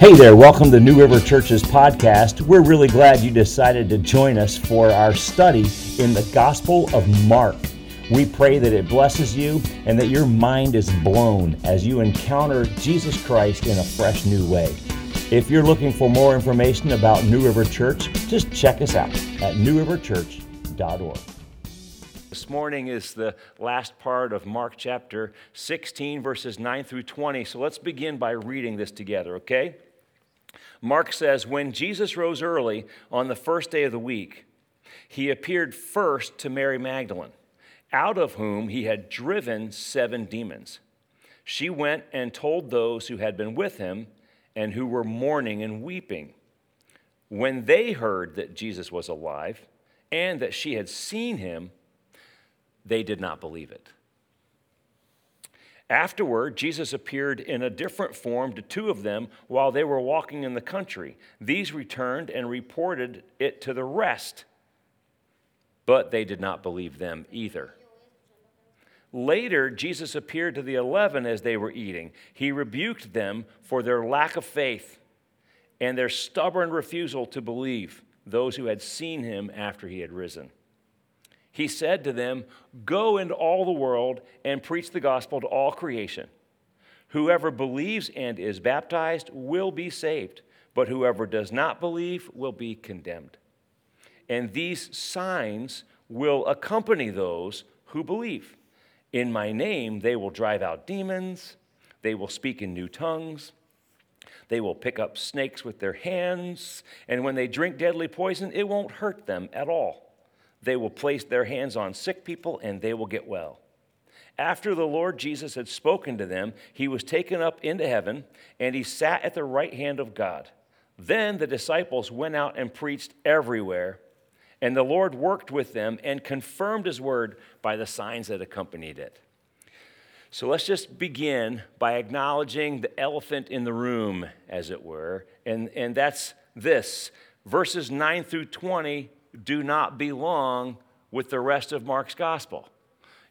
Hey there, welcome to New River Church's podcast. We're really glad you decided to join us for our study in the Gospel of Mark. We pray that it blesses you and that your mind is blown as you encounter Jesus Christ in a fresh new way. If you're looking for more information about New River Church, just check us out at newriverchurch.org. This morning is the last part of Mark chapter 16, verses 9 through 20. So let's begin by reading this together, okay? Mark says, When Jesus rose early on the first day of the week, he appeared first to Mary Magdalene, out of whom he had driven seven demons. She went and told those who had been with him and who were mourning and weeping. When they heard that Jesus was alive and that she had seen him, they did not believe it. Afterward, Jesus appeared in a different form to two of them while they were walking in the country. These returned and reported it to the rest, but they did not believe them either. Later, Jesus appeared to the eleven as they were eating. He rebuked them for their lack of faith and their stubborn refusal to believe those who had seen him after he had risen he said to them, Go into all the world and preach the gospel to all creation. Whoever believes and is baptized will be saved, but whoever does not believe will be condemned. And these signs will accompany those who believe. In my name, they will drive out demons, they will speak in new tongues. They will pick up snakes with their hands, and when they drink deadly poison, it won't hurt them at all. They will place their hands on sick people and they will get well. After the Lord Jesus had spoken to them, he was taken up into heaven and he sat at the right hand of God. Then the disciples went out and preached everywhere, and the Lord worked with them and confirmed his word by the signs that accompanied it. So let's just begin by acknowledging the elephant in the room, as it were, and, and that's this verses 9 through 20 do not belong with the rest of Mark's gospel.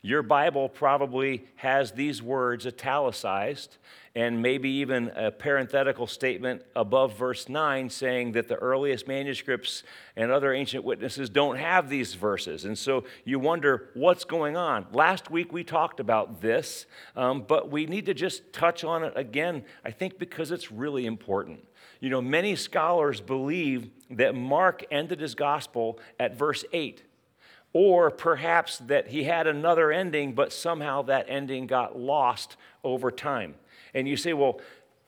Your Bible probably has these words italicized and maybe even a parenthetical statement above verse 9 saying that the earliest manuscripts and other ancient witnesses don't have these verses. And so you wonder what's going on. Last week we talked about this, um, but we need to just touch on it again, I think, because it's really important. You know, many scholars believe that Mark ended his gospel at verse 8, or perhaps that he had another ending, but somehow that ending got lost over time. And you say, well,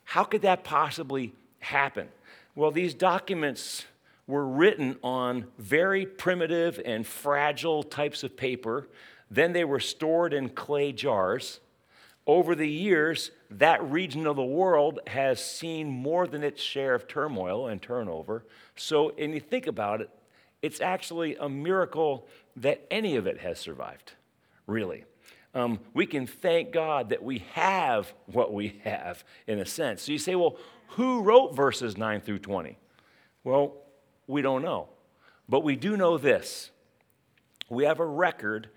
how could that possibly happen? Well, these documents were written on very primitive and fragile types of paper. Then they were stored in clay jars. Over the years, that region of the world has seen more than its share of turmoil and turnover. So, and you think about it, it's actually a miracle that any of it has survived, really. Um, we can thank God that we have what we have, in a sense. So you say, well, who wrote verses 9 through 20? Well, we don't know. But we do know this we have a record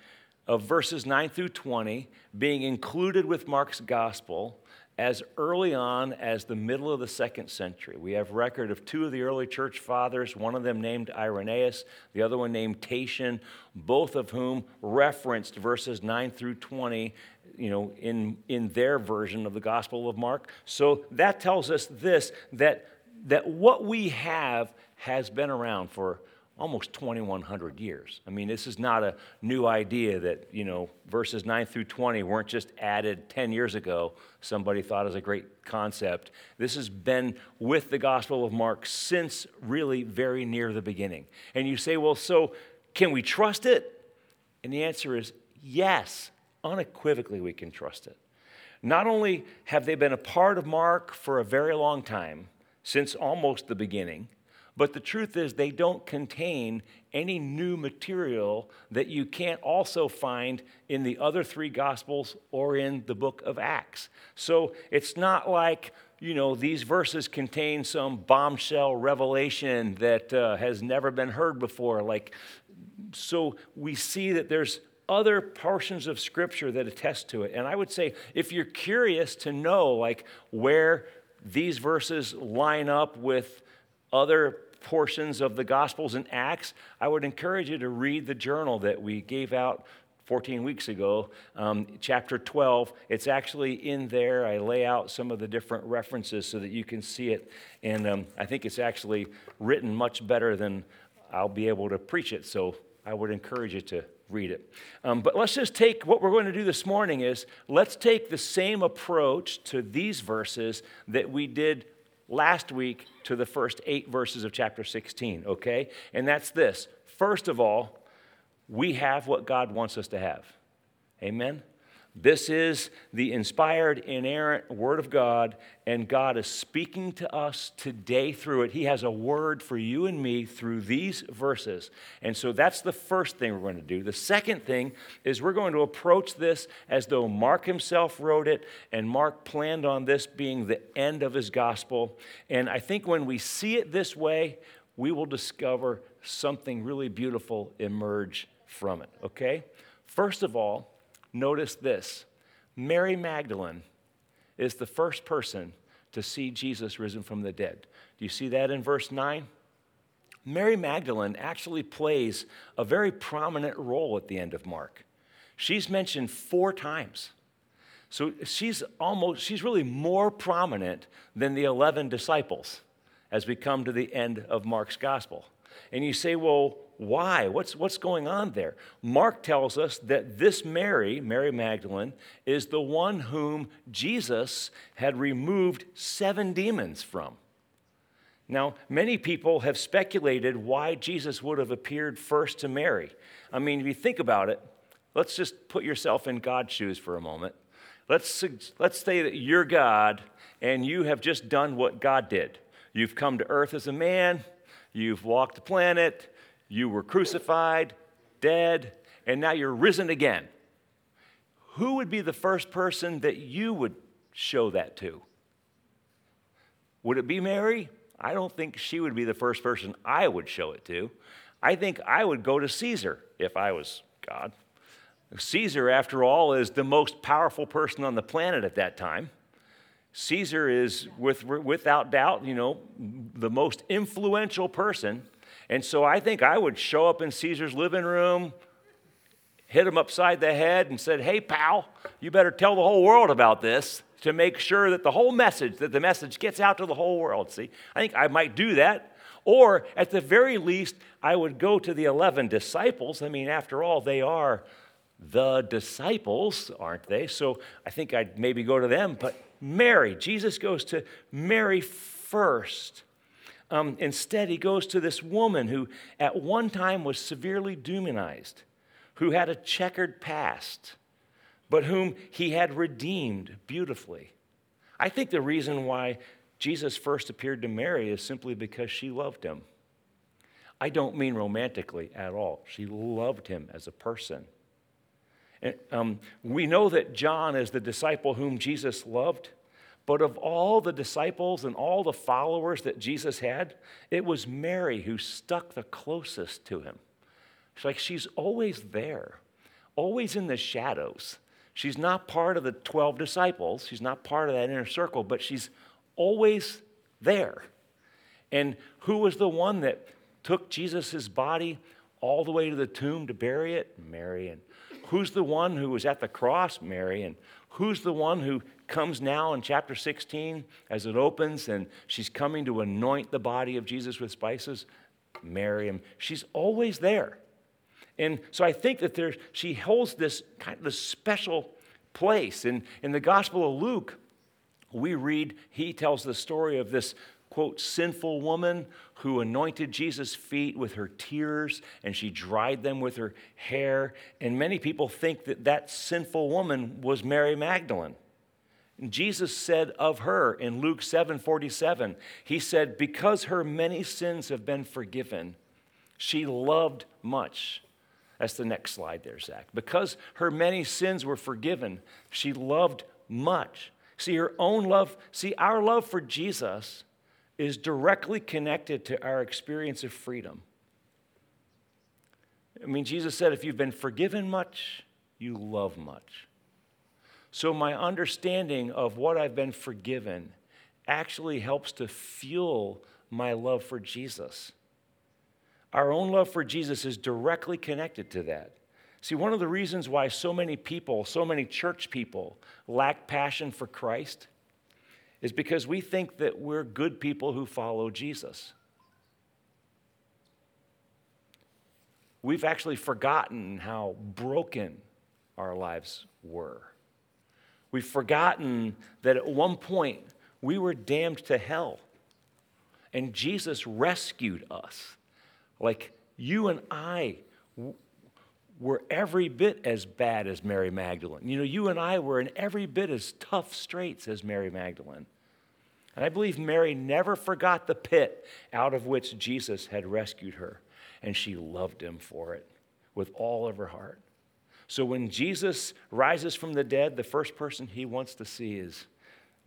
of verses 9 through 20 being included with Mark's gospel as early on as the middle of the second century. We have record of two of the early church fathers, one of them named Irenaeus, the other one named Tatian, both of whom referenced verses 9 through 20 you know, in, in their version of the Gospel of Mark. So that tells us this that, that what we have has been around for almost 2100 years. I mean this is not a new idea that you know verses 9 through 20 weren't just added 10 years ago somebody thought is a great concept. This has been with the gospel of mark since really very near the beginning. And you say well so can we trust it? And the answer is yes unequivocally we can trust it. Not only have they been a part of mark for a very long time since almost the beginning but the truth is, they don't contain any new material that you can't also find in the other three Gospels or in the book of Acts. So it's not like, you know, these verses contain some bombshell revelation that uh, has never been heard before. Like, so we see that there's other portions of Scripture that attest to it. And I would say, if you're curious to know, like, where these verses line up with other portions of the Gospels and Acts, I would encourage you to read the journal that we gave out 14 weeks ago, um, chapter 12. It's actually in there. I lay out some of the different references so that you can see it. And um, I think it's actually written much better than I'll be able to preach it. So I would encourage you to read it. Um, but let's just take what we're going to do this morning is let's take the same approach to these verses that we did last week to the first eight verses of chapter 16, okay? And that's this. First of all, we have what God wants us to have. Amen? This is the inspired, inerrant Word of God, and God is speaking to us today through it. He has a word for you and me through these verses. And so that's the first thing we're going to do. The second thing is we're going to approach this as though Mark himself wrote it, and Mark planned on this being the end of his gospel. And I think when we see it this way, we will discover something really beautiful emerge from it, okay? First of all, Notice this Mary Magdalene is the first person to see Jesus risen from the dead. Do you see that in verse 9? Mary Magdalene actually plays a very prominent role at the end of Mark. She's mentioned four times. So she's almost, she's really more prominent than the 11 disciples as we come to the end of Mark's gospel. And you say, well, why? What's, what's going on there? Mark tells us that this Mary, Mary Magdalene, is the one whom Jesus had removed seven demons from. Now, many people have speculated why Jesus would have appeared first to Mary. I mean, if you think about it, let's just put yourself in God's shoes for a moment. Let's, let's say that you're God and you have just done what God did. You've come to earth as a man, you've walked the planet, you were crucified, dead, and now you're risen again. Who would be the first person that you would show that to? Would it be Mary? I don't think she would be the first person I would show it to. I think I would go to Caesar if I was God. Caesar, after all, is the most powerful person on the planet at that time. Caesar is, with, without doubt, you know, the most influential person and so I think I would show up in Caesar's living room, hit him upside the head, and said, Hey, pal, you better tell the whole world about this to make sure that the whole message, that the message gets out to the whole world. See, I think I might do that. Or at the very least, I would go to the 11 disciples. I mean, after all, they are the disciples, aren't they? So I think I'd maybe go to them. But Mary, Jesus goes to Mary first. Um, instead, he goes to this woman who at one time was severely demonized, who had a checkered past, but whom he had redeemed beautifully. I think the reason why Jesus first appeared to Mary is simply because she loved him. I don't mean romantically at all. She loved him as a person. And, um, we know that John is the disciple whom Jesus loved. But of all the disciples and all the followers that Jesus had, it was Mary who stuck the closest to him. It's like she's always there, always in the shadows. She's not part of the 12 disciples, she's not part of that inner circle, but she's always there. And who was the one that took Jesus' body all the way to the tomb to bury it? Mary. And who's the one who was at the cross? Mary. And who's the one who comes now in chapter 16 as it opens and she's coming to anoint the body of Jesus with spices? Miriam. She's always there. And so I think that there, she holds this kind of this special place. In, in the Gospel of Luke, we read, he tells the story of this quote, sinful woman who anointed Jesus' feet with her tears and she dried them with her hair. And many people think that that sinful woman was Mary Magdalene. Jesus said of her in Luke 7 47, He said, Because her many sins have been forgiven, she loved much. That's the next slide there, Zach. Because her many sins were forgiven, she loved much. See, her own love, see, our love for Jesus is directly connected to our experience of freedom. I mean, Jesus said, if you've been forgiven much, you love much. So, my understanding of what I've been forgiven actually helps to fuel my love for Jesus. Our own love for Jesus is directly connected to that. See, one of the reasons why so many people, so many church people, lack passion for Christ is because we think that we're good people who follow Jesus. We've actually forgotten how broken our lives were. We've forgotten that at one point we were damned to hell and Jesus rescued us. Like you and I were every bit as bad as Mary Magdalene. You know, you and I were in every bit as tough straits as Mary Magdalene. And I believe Mary never forgot the pit out of which Jesus had rescued her, and she loved him for it with all of her heart. So when Jesus rises from the dead, the first person he wants to see is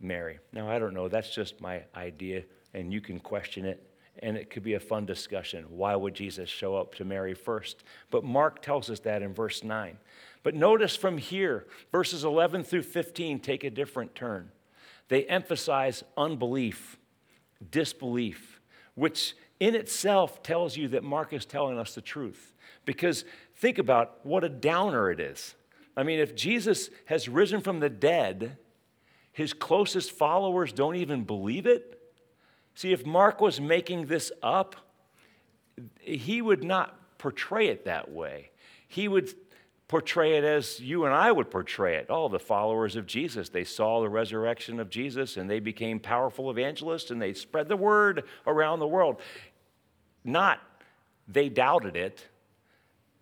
Mary. Now, I don't know, that's just my idea, and you can question it and it could be a fun discussion. Why would Jesus show up to Mary first? But Mark tells us that in verse 9. But notice from here, verses 11 through 15 take a different turn. They emphasize unbelief, disbelief, which in itself tells you that Mark is telling us the truth. Because think about what a downer it is. I mean, if Jesus has risen from the dead, his closest followers don't even believe it See, if Mark was making this up, he would not portray it that way. He would portray it as you and I would portray it. Oh, the followers of Jesus, they saw the resurrection of Jesus and they became powerful evangelists and they spread the word around the world. Not they doubted it,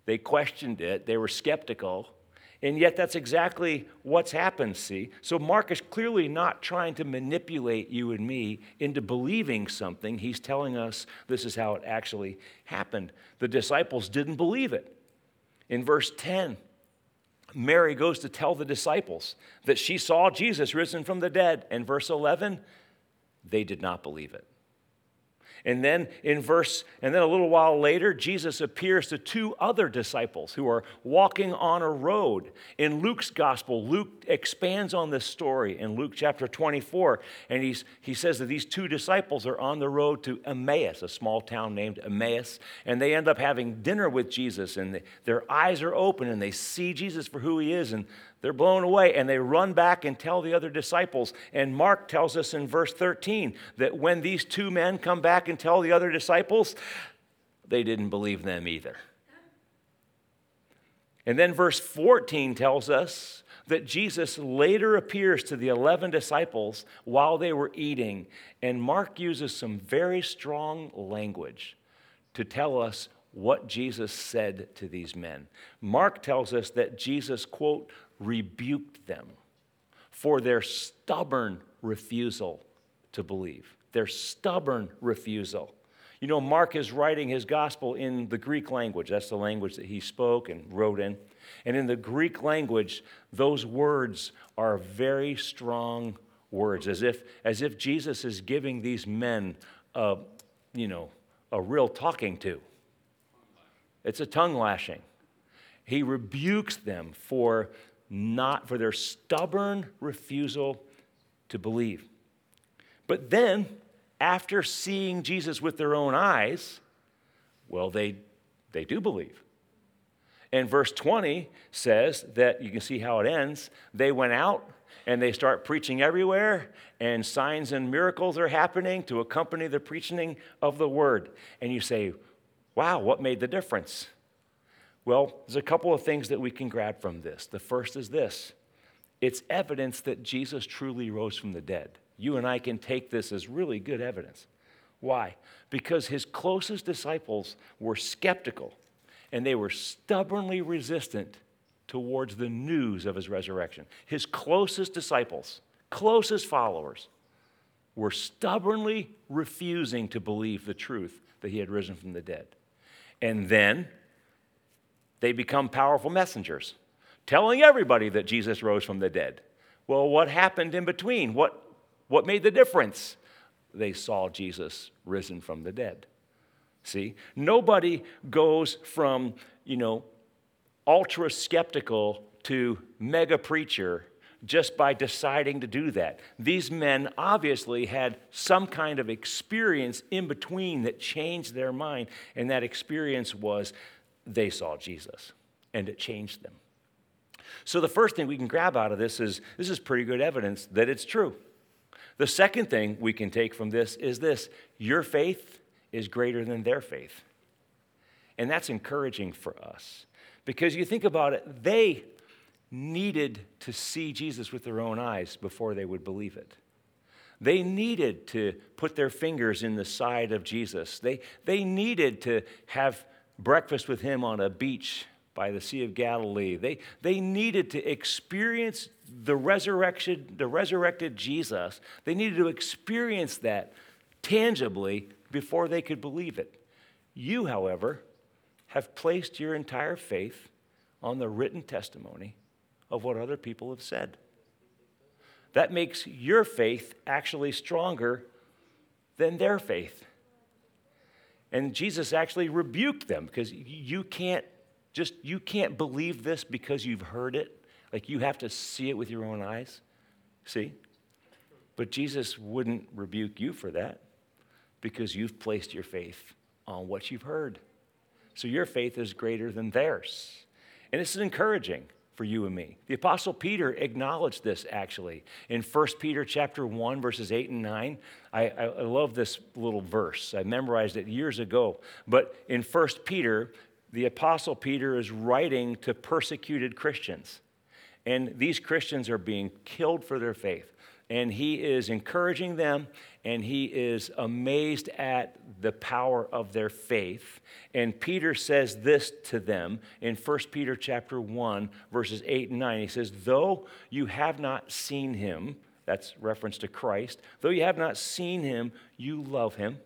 they questioned it, they were skeptical, and yet, that's exactly what's happened, see? So, Mark is clearly not trying to manipulate you and me into believing something. He's telling us this is how it actually happened. The disciples didn't believe it. In verse 10, Mary goes to tell the disciples that she saw Jesus risen from the dead. In verse 11, they did not believe it. And then in verse, and then a little while later, Jesus appears to two other disciples who are walking on a road. In Luke's gospel, Luke expands on this story in Luke chapter 24. And he's, he says that these two disciples are on the road to Emmaus, a small town named Emmaus. And they end up having dinner with Jesus. And they, their eyes are open and they see Jesus for who he is. And they're blown away and they run back and tell the other disciples. And Mark tells us in verse 13 that when these two men come back and tell the other disciples, they didn't believe them either. And then verse 14 tells us that Jesus later appears to the 11 disciples while they were eating. And Mark uses some very strong language to tell us what Jesus said to these men. Mark tells us that Jesus, quote, rebuked them for their stubborn refusal to believe. Their stubborn refusal. You know, Mark is writing his gospel in the Greek language. That's the language that he spoke and wrote in. And in the Greek language, those words are very strong words, as if, as if Jesus is giving these men a, you know, a real talking to. It's a tongue lashing. He rebukes them for not for their stubborn refusal to believe. But then, after seeing Jesus with their own eyes, well, they, they do believe. And verse 20 says that you can see how it ends. They went out and they start preaching everywhere, and signs and miracles are happening to accompany the preaching of the word. And you say, wow, what made the difference? Well, there's a couple of things that we can grab from this. The first is this it's evidence that Jesus truly rose from the dead. You and I can take this as really good evidence. Why? Because his closest disciples were skeptical and they were stubbornly resistant towards the news of his resurrection. His closest disciples, closest followers, were stubbornly refusing to believe the truth that he had risen from the dead. And then they become powerful messengers, telling everybody that Jesus rose from the dead. Well, what happened in between? What, what made the difference? They saw Jesus risen from the dead. See, nobody goes from, you know, ultra skeptical to mega preacher just by deciding to do that. These men obviously had some kind of experience in between that changed their mind, and that experience was they saw Jesus, and it changed them. So, the first thing we can grab out of this is this is pretty good evidence that it's true. The second thing we can take from this is this your faith is greater than their faith. And that's encouraging for us because you think about it, they needed to see Jesus with their own eyes before they would believe it. They needed to put their fingers in the side of Jesus. They, they needed to have breakfast with him on a beach by the Sea of Galilee. They, they needed to experience the resurrection, the resurrected Jesus. They needed to experience that tangibly before they could believe it. You, however, have placed your entire faith on the written testimony of what other people have said. That makes your faith actually stronger than their faith. And Jesus actually rebuked them because you can't just you can't believe this because you've heard it. Like you have to see it with your own eyes. See? But Jesus wouldn't rebuke you for that because you've placed your faith on what you've heard. So your faith is greater than theirs. And this is encouraging for you and me. The apostle Peter acknowledged this actually in 1 Peter chapter 1 verses 8 and 9. I, I, love this little verse. I memorized it years ago. But in 1 Peter, the apostle Peter is writing to persecuted Christians. And these Christians are being killed for their faith. And he is encouraging them and he is amazed at the power of their faith. And Peter says this to them in 1 Peter chapter 1 verses 8 and 9. He says, "Though you have not seen him, that's reference to Christ, though you have not seen him, you love him.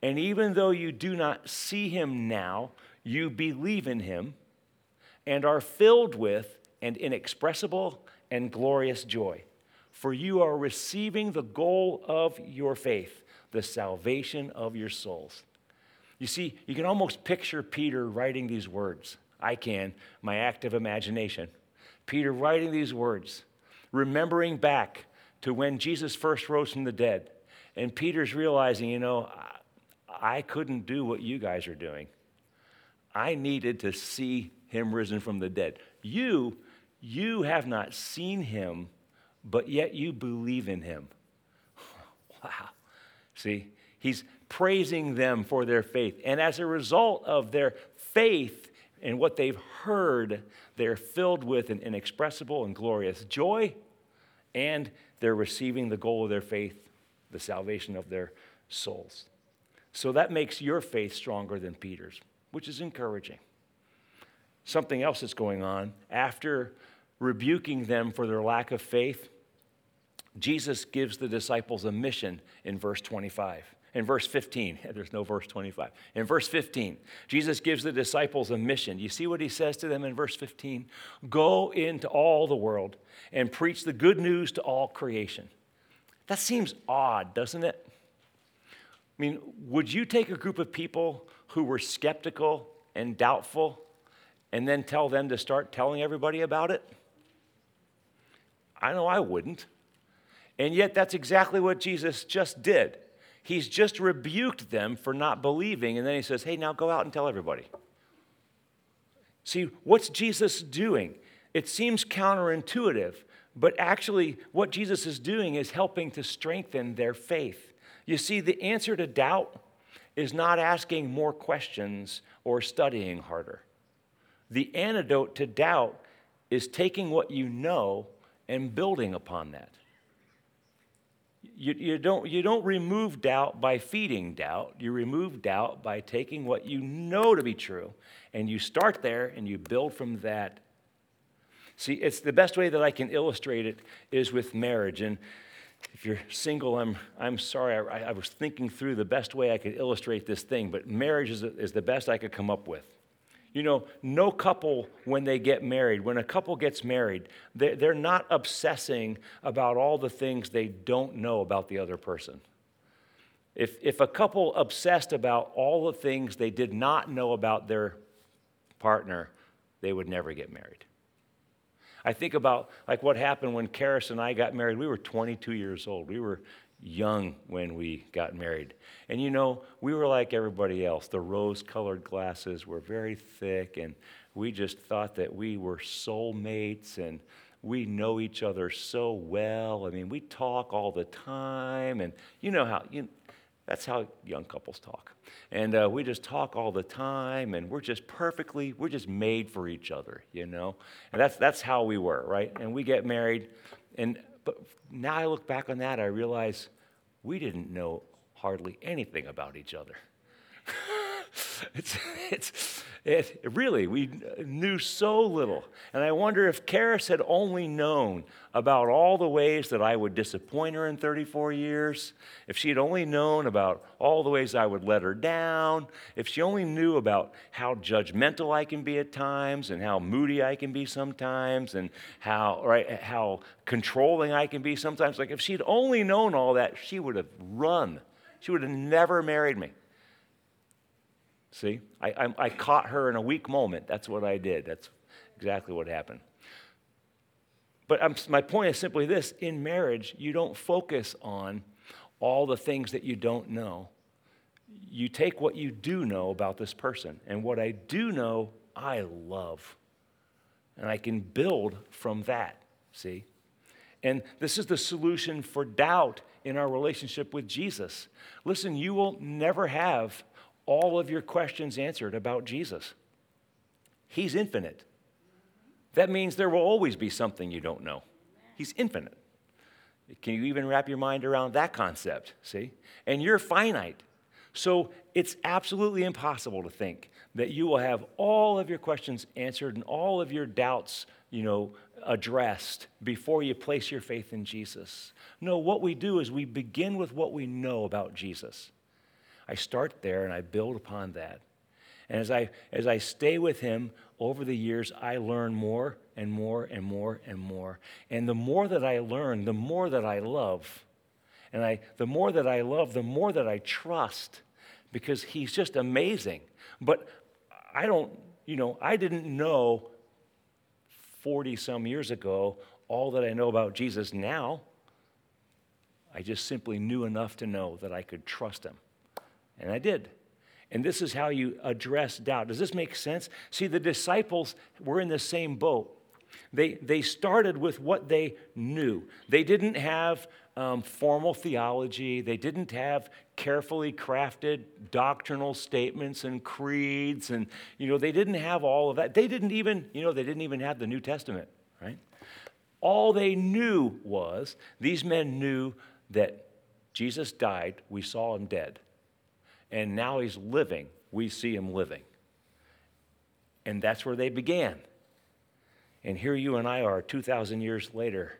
And even though you do not see him now, you believe in him and are filled with an inexpressible and glorious joy." For you are receiving the goal of your faith, the salvation of your souls. You see, you can almost picture Peter writing these words. I can, my active imagination. Peter writing these words, remembering back to when Jesus first rose from the dead. And Peter's realizing, you know, I couldn't do what you guys are doing. I needed to see him risen from the dead. You, you have not seen him but yet you believe in him. Wow. See, he's praising them for their faith. And as a result of their faith and what they've heard, they're filled with an inexpressible and glorious joy, and they're receiving the goal of their faith, the salvation of their souls. So that makes your faith stronger than Peter's, which is encouraging. Something else that's going on after rebuking them for their lack of faith, Jesus gives the disciples a mission in verse 25. In verse 15, there's no verse 25. In verse 15, Jesus gives the disciples a mission. You see what he says to them in verse 15? Go into all the world and preach the good news to all creation. That seems odd, doesn't it? I mean, would you take a group of people who were skeptical and doubtful and then tell them to start telling everybody about it? I know I wouldn't. And yet, that's exactly what Jesus just did. He's just rebuked them for not believing, and then he says, Hey, now go out and tell everybody. See, what's Jesus doing? It seems counterintuitive, but actually, what Jesus is doing is helping to strengthen their faith. You see, the answer to doubt is not asking more questions or studying harder. The antidote to doubt is taking what you know and building upon that. You, you, don't, you don't remove doubt by feeding doubt. You remove doubt by taking what you know to be true, and you start there and you build from that. See, it's the best way that I can illustrate it is with marriage. And if you're single, I'm, I'm sorry, I, I was thinking through the best way I could illustrate this thing, but marriage is, is the best I could come up with. You know, no couple, when they get married, when a couple gets married, they're not obsessing about all the things they don't know about the other person. If, if a couple obsessed about all the things they did not know about their partner, they would never get married. I think about like what happened when Karis and I got married. We were 22 years old. We were young when we got married. And you know, we were like everybody else. The rose colored glasses were very thick, and we just thought that we were soulmates and we know each other so well. I mean, we talk all the time, and you know how, you, that's how young couples talk. And uh, we just talk all the time, and we're just perfectly, we're just made for each other, you know? And that's, that's how we were, right? And we get married, and but now I look back on that, I realize we didn't know hardly anything about each other. it's, it's, it, really, we knew so little. And I wonder if Karis had only known about all the ways that I would disappoint her in 34 years, if she had only known about all the ways I would let her down, if she only knew about how judgmental I can be at times and how moody I can be sometimes and how, right, how controlling I can be sometimes, like if she'd only known all that, she would have run. She would have never married me. See, I, I, I, caught her in a weak moment. That's what I did. That's exactly what happened. But I'm, my point is simply this in marriage, you don't focus on all the things that you don't know. You take what you do know about this person. And what I do know, I love. And I can build from that, see? And this is the solution for doubt in our relationship with Jesus. Listen, you will never have all of your questions answered about Jesus. He's infinite. That means there will always be something you don't know. He's infinite. Can you even wrap your mind around that concept? See? And you're finite. So it's absolutely impossible to think that you will have all of your questions answered and all of your doubts, you know, addressed before you place your faith in Jesus. No, what we do is we begin with what we know about Jesus. I start there and I build upon that. And as I, as I stay with him over the years, I learn more and more and more and more. And the more that I learn, the more that I love. And I, the more that I love, the more that I trust because he's just amazing. But I don't, you know, I didn't know 40 some years ago all that I know about Jesus now. I just simply knew enough to know that I could trust him. And I did. And this is how you address doubt. Does this make sense? See, the disciples were in the same boat. They, they started with what they knew. They didn't have um, formal theology, they didn't have carefully crafted doctrinal statements and creeds, and you know, they didn't have all of that. They didn't even, you know, they didn't even have the New Testament, right? All they knew was these men knew that Jesus died, we saw him dead and now he's living. We see him living. And that's where they began. And here you and I are 2,000 years later,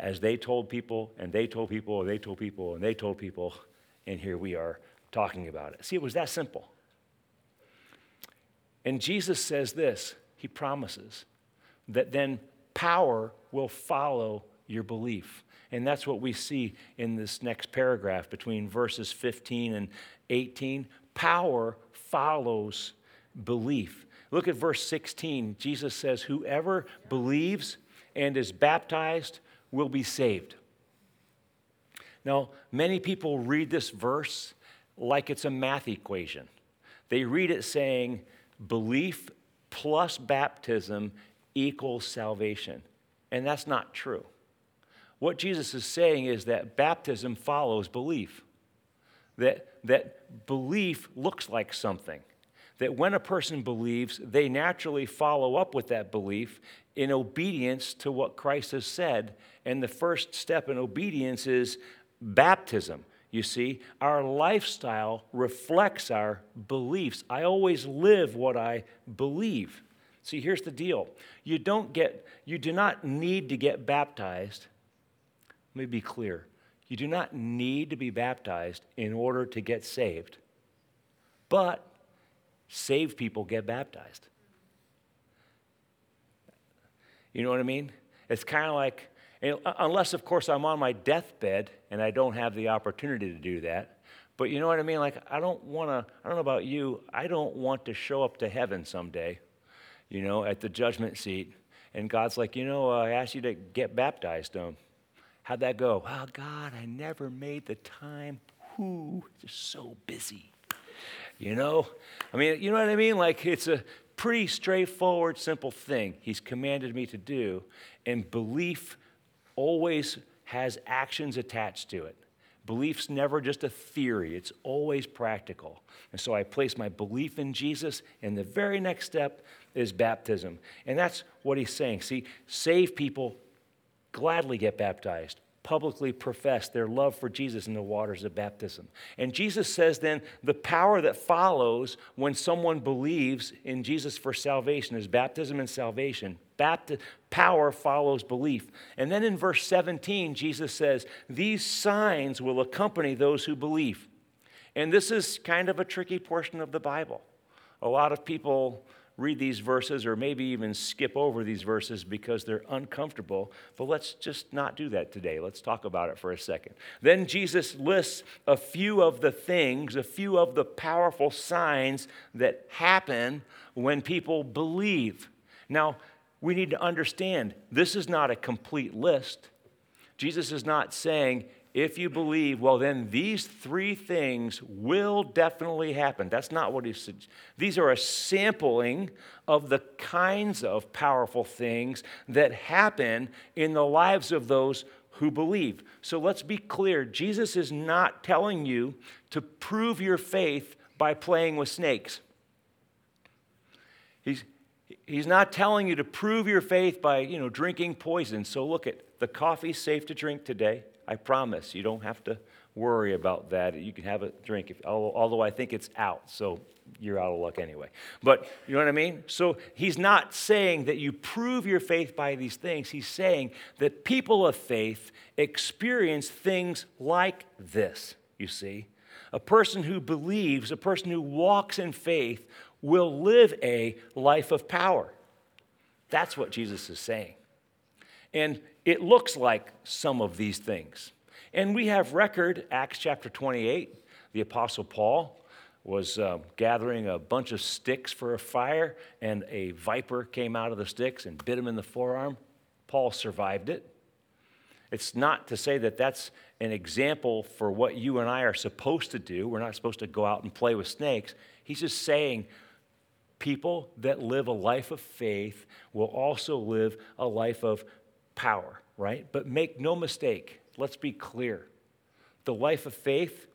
as they told people, and they told people, and they told people, and they told people, and here we are talking about it. See, it was that simple. And Jesus says this He promises that then power will follow your belief. And that's what we see in this next paragraph between verses 15 and 18. Power follows belief. Look at verse 16. Jesus says, Whoever believes and is baptized will be saved. Now, many people read this verse like it's a math equation. They read it saying, belief plus baptism equals salvation. And that's not true. What Jesus is saying is that baptism follows belief that, that belief looks like something. That when a person believes, they naturally follow up with that belief in obedience to what Christ has said. And the first step in obedience is baptism. You see, our lifestyle reflects our beliefs. I always live what I believe. See, here's the deal. You don't get you do not need to get baptized. Let me be clear. You do not need to be baptized in order to get saved, but saved people get baptized. You know what I mean? It's kind of like, unless, of course, I'm on my deathbed and I don't have the opportunity to do that. But you know what I mean? Like, I don't want to, I don't know about you, I don't want to show up to heaven someday, you know, at the judgment seat and God's like, you know, I asked you to get baptized. Um, how'd that go? Oh, God, I never made the time. Whoo, just so busy. You know? I mean, you know what I mean? Like, it's a pretty straightforward, simple thing He's commanded me to do, and belief always has actions attached to it. Belief's never just a theory, it's always practical. And so I place my belief in Jesus, and the very next step is baptism. And that's what he's saying. See, save people gladly get baptized, publicly profess their love for Jesus in the waters of baptism. And Jesus says then the power that follows when someone believes in Jesus for salvation is baptism and salvation. Bapti- power follows belief. And then in verse 17, Jesus says, These signs will accompany those who believe. And this is kind of a tricky portion of the Bible. A lot of people read these verses or maybe even skip over these verses because they're uncomfortable. But let's just not do that today. Let's talk about it for a second. Then Jesus lists a few of the things, a few of the powerful signs that happen when people believe. Now, we need to understand this is not a complete list. Jesus is not saying, if you believe, well, then these three things will definitely happen. That's not what he said. These are a sampling of the kinds of powerful things that happen in the lives of those who believe. So let's be clear Jesus is not telling you to prove your faith by playing with snakes. He's, he's not telling you to prove your faith by, you know, drinking poison. So look at the coffee's safe to drink today. I promise you don't have to worry about that. You can have a drink, if, although I think it's out, so you're out of luck anyway. But you know what I mean? So he's not saying that you prove your faith by these things. He's saying that people of faith experience things like this, you see. A person who believes, a person who walks in faith, will live a life of power. That's what Jesus is saying. And it looks like some of these things. And we have record, Acts chapter 28, the Apostle Paul was uh, gathering a bunch of sticks for a fire, and a viper came out of the sticks and bit him in the forearm. Paul survived it. It's not to say that that's an example for what you and I are supposed to do. We're not supposed to go out and play with snakes. He's just saying people that live a life of faith will also live a life of power, right? But make no mistake, let's be clear. The life of faith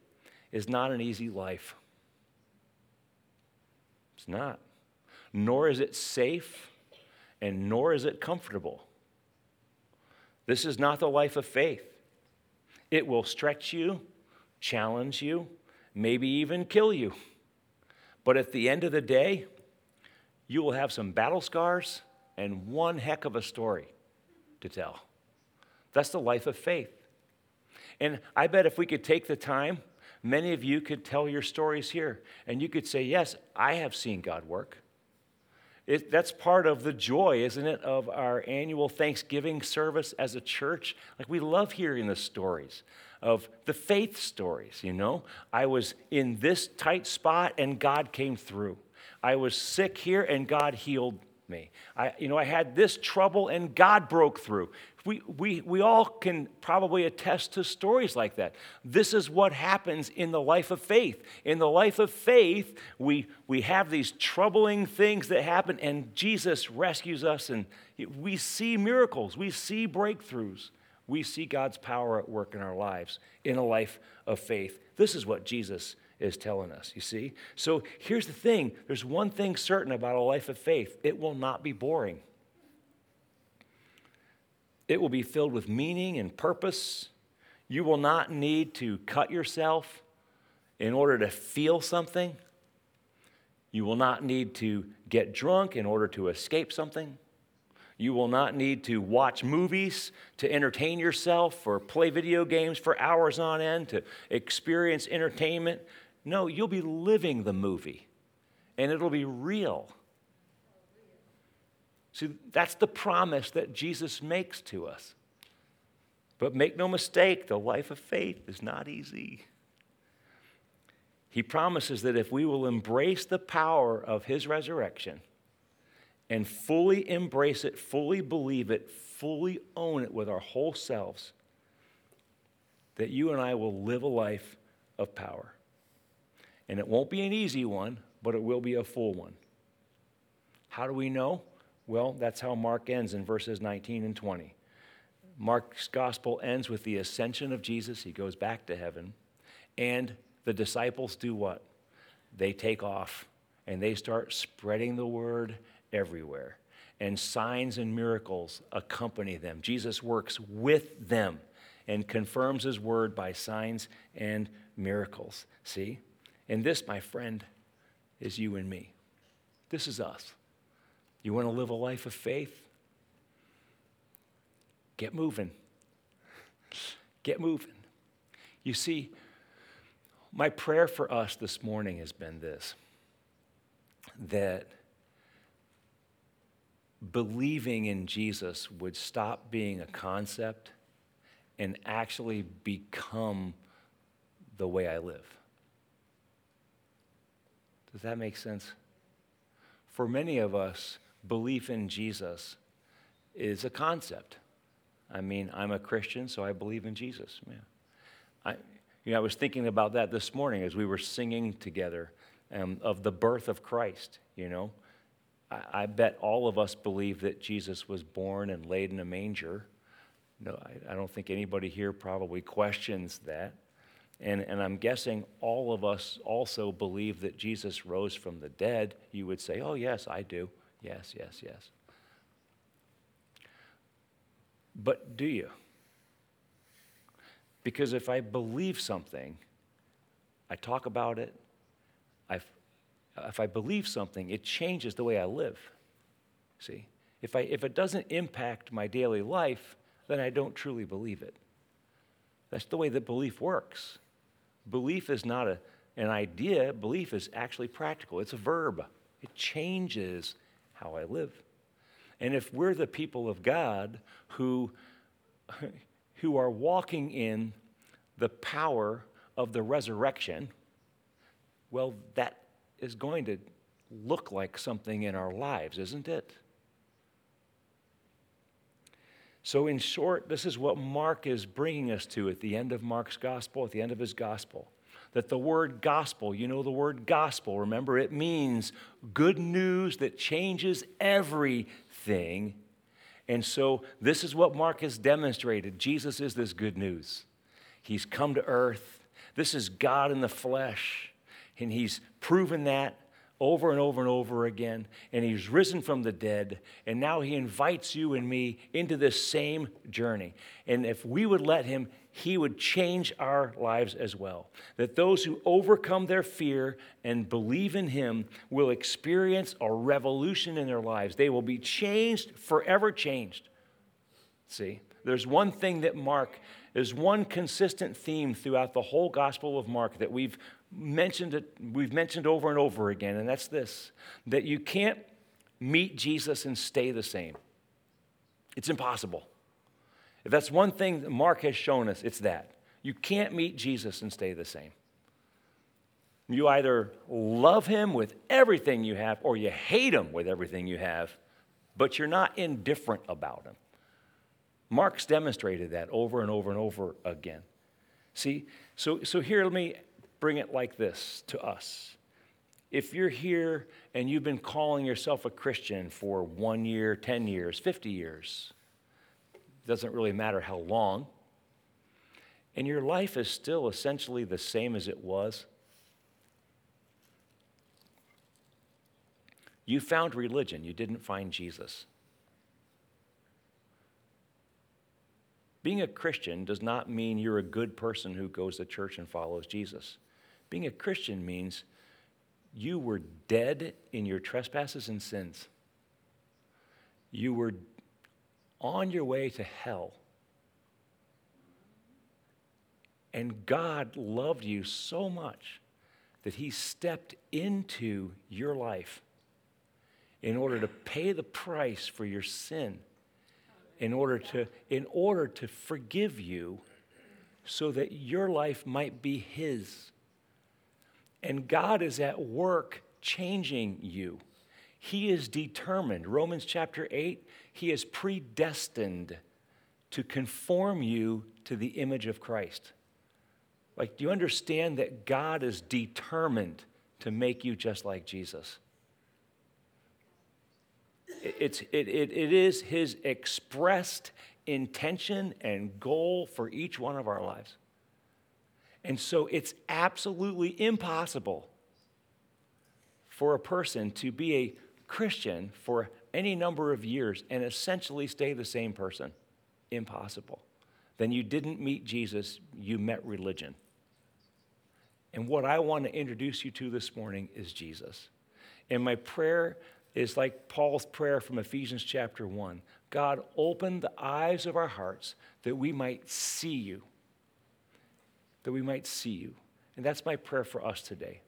is not an easy life. It's not. Nor is it safe, and nor is it comfortable. This is not the life of faith. It will stretch you, challenge you, maybe even kill you. But at the end of the day, you will have some battle scars and one heck of a story to tell. That's the life of faith. And I bet if we could take the time, many of you could tell your stories here and you could say, Yes, I have seen God work. It, that's part of the joy, isn't it, of our annual Thanksgiving service as a church? Like, we love hearing the stories of the faith stories, you know? I was in this tight spot and God came through. I was sick here and God healed me. I, you know, I had this trouble and God broke through. We, we, we all can probably attest to stories like that. This is what happens in the life of faith. In the life of faith, we, we have these troubling things that happen, and Jesus rescues us, and we see miracles, we see breakthroughs. We see God's power at work in our lives in a life of faith. This is what Jesus is telling us, you see? So here's the thing there's one thing certain about a life of faith it will not be boring. It will be filled with meaning and purpose. You will not need to cut yourself in order to feel something. You will not need to get drunk in order to escape something. You will not need to watch movies to entertain yourself or play video games for hours on end to experience entertainment. No, you'll be living the movie and it'll be real. See, that's the promise that Jesus makes to us. But make no mistake, the life of faith is not easy. He promises that if we will embrace the power of his resurrection and fully embrace it, fully believe it, fully own it with our whole selves, that you and I will live a life of power. And it won't be an easy one, but it will be a full one. How do we know? Well, that's how Mark ends in verses 19 and 20. Mark's gospel ends with the ascension of Jesus. He goes back to heaven. And the disciples do what? They take off and they start spreading the word everywhere. And signs and miracles accompany them. Jesus works with them and confirms his word by signs and miracles. See? And this, my friend, is you and me. This is us. You want to live a life of faith? Get moving. Get moving. You see, my prayer for us this morning has been this that believing in Jesus would stop being a concept and actually become the way I live. Does that make sense? For many of us, belief in Jesus is a concept. I mean, I'm a Christian, so I believe in Jesus. Yeah. I, you know, I was thinking about that this morning as we were singing together um, of the birth of Christ, you know. I, I, bet all of us believe that Jesus was born and laid in a manger. No, I, I don't think anybody here probably questions that. And, and I'm guessing all of us also believe that Jesus rose from the dead. You would say, oh, yes, I do. Yes, yes, yes. But do you? Because if I believe something, I talk about it, i if I believe something, it changes the way I live. See? If, I, if it doesn't impact my daily life, then I don't truly believe it. That's the way that belief works. Belief is not a, an idea, belief is actually practical. It's a verb, it changes how I live. And if we're the people of God who, who are walking in the power of the resurrection, well, that is going to look like something in our lives, isn't it? So, in short, this is what Mark is bringing us to at the end of Mark's gospel, at the end of his gospel. That the word gospel, you know the word gospel, remember it means good news that changes everything. And so, this is what Mark has demonstrated Jesus is this good news. He's come to earth. This is God in the flesh. And he's proven that over and over and over again. And he's risen from the dead. And now he invites you and me into this same journey. And if we would let him, he would change our lives as well. That those who overcome their fear and believe in him will experience a revolution in their lives. They will be changed, forever changed. See, there's one thing that Mark, there's one consistent theme throughout the whole Gospel of Mark that we've mentioned it, we've mentioned over and over again, and that's this that you can't meet Jesus and stay the same. It's impossible. If that's one thing that Mark has shown us, it's that. You can't meet Jesus and stay the same. You either love him with everything you have or you hate him with everything you have, but you're not indifferent about him. Mark's demonstrated that over and over and over again. See, so, so here, let me bring it like this to us. If you're here and you've been calling yourself a Christian for one year, 10 years, 50 years, doesn't really matter how long, and your life is still essentially the same as it was, you found religion, you didn't find Jesus. Being a Christian does not mean you're a good person who goes to church and follows Jesus. Being a Christian means you were dead in your trespasses and sins. You were on your way to hell. And God loved you so much that He stepped into your life in order to pay the price for your sin, in order to, in order to forgive you so that your life might be His. And God is at work changing you. He is determined. Romans chapter 8, He is predestined to conform you to the image of Christ. Like, do you understand that God is determined to make you just like Jesus? It's, it, it, it is His expressed intention and goal for each one of our lives. And so it's absolutely impossible for a person to be a Christian for any number of years and essentially stay the same person. Impossible. Then you didn't meet Jesus, you met religion. And what I want to introduce you to this morning is Jesus. And my prayer is like Paul's prayer from Ephesians chapter 1 God, open the eyes of our hearts that we might see you. That we might see you. And that's my prayer for us today.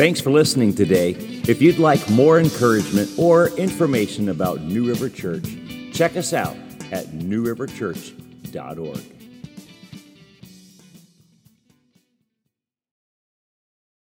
Thanks for listening today. If you'd like more encouragement or information about New River Church, check us out at newriverchurch.org.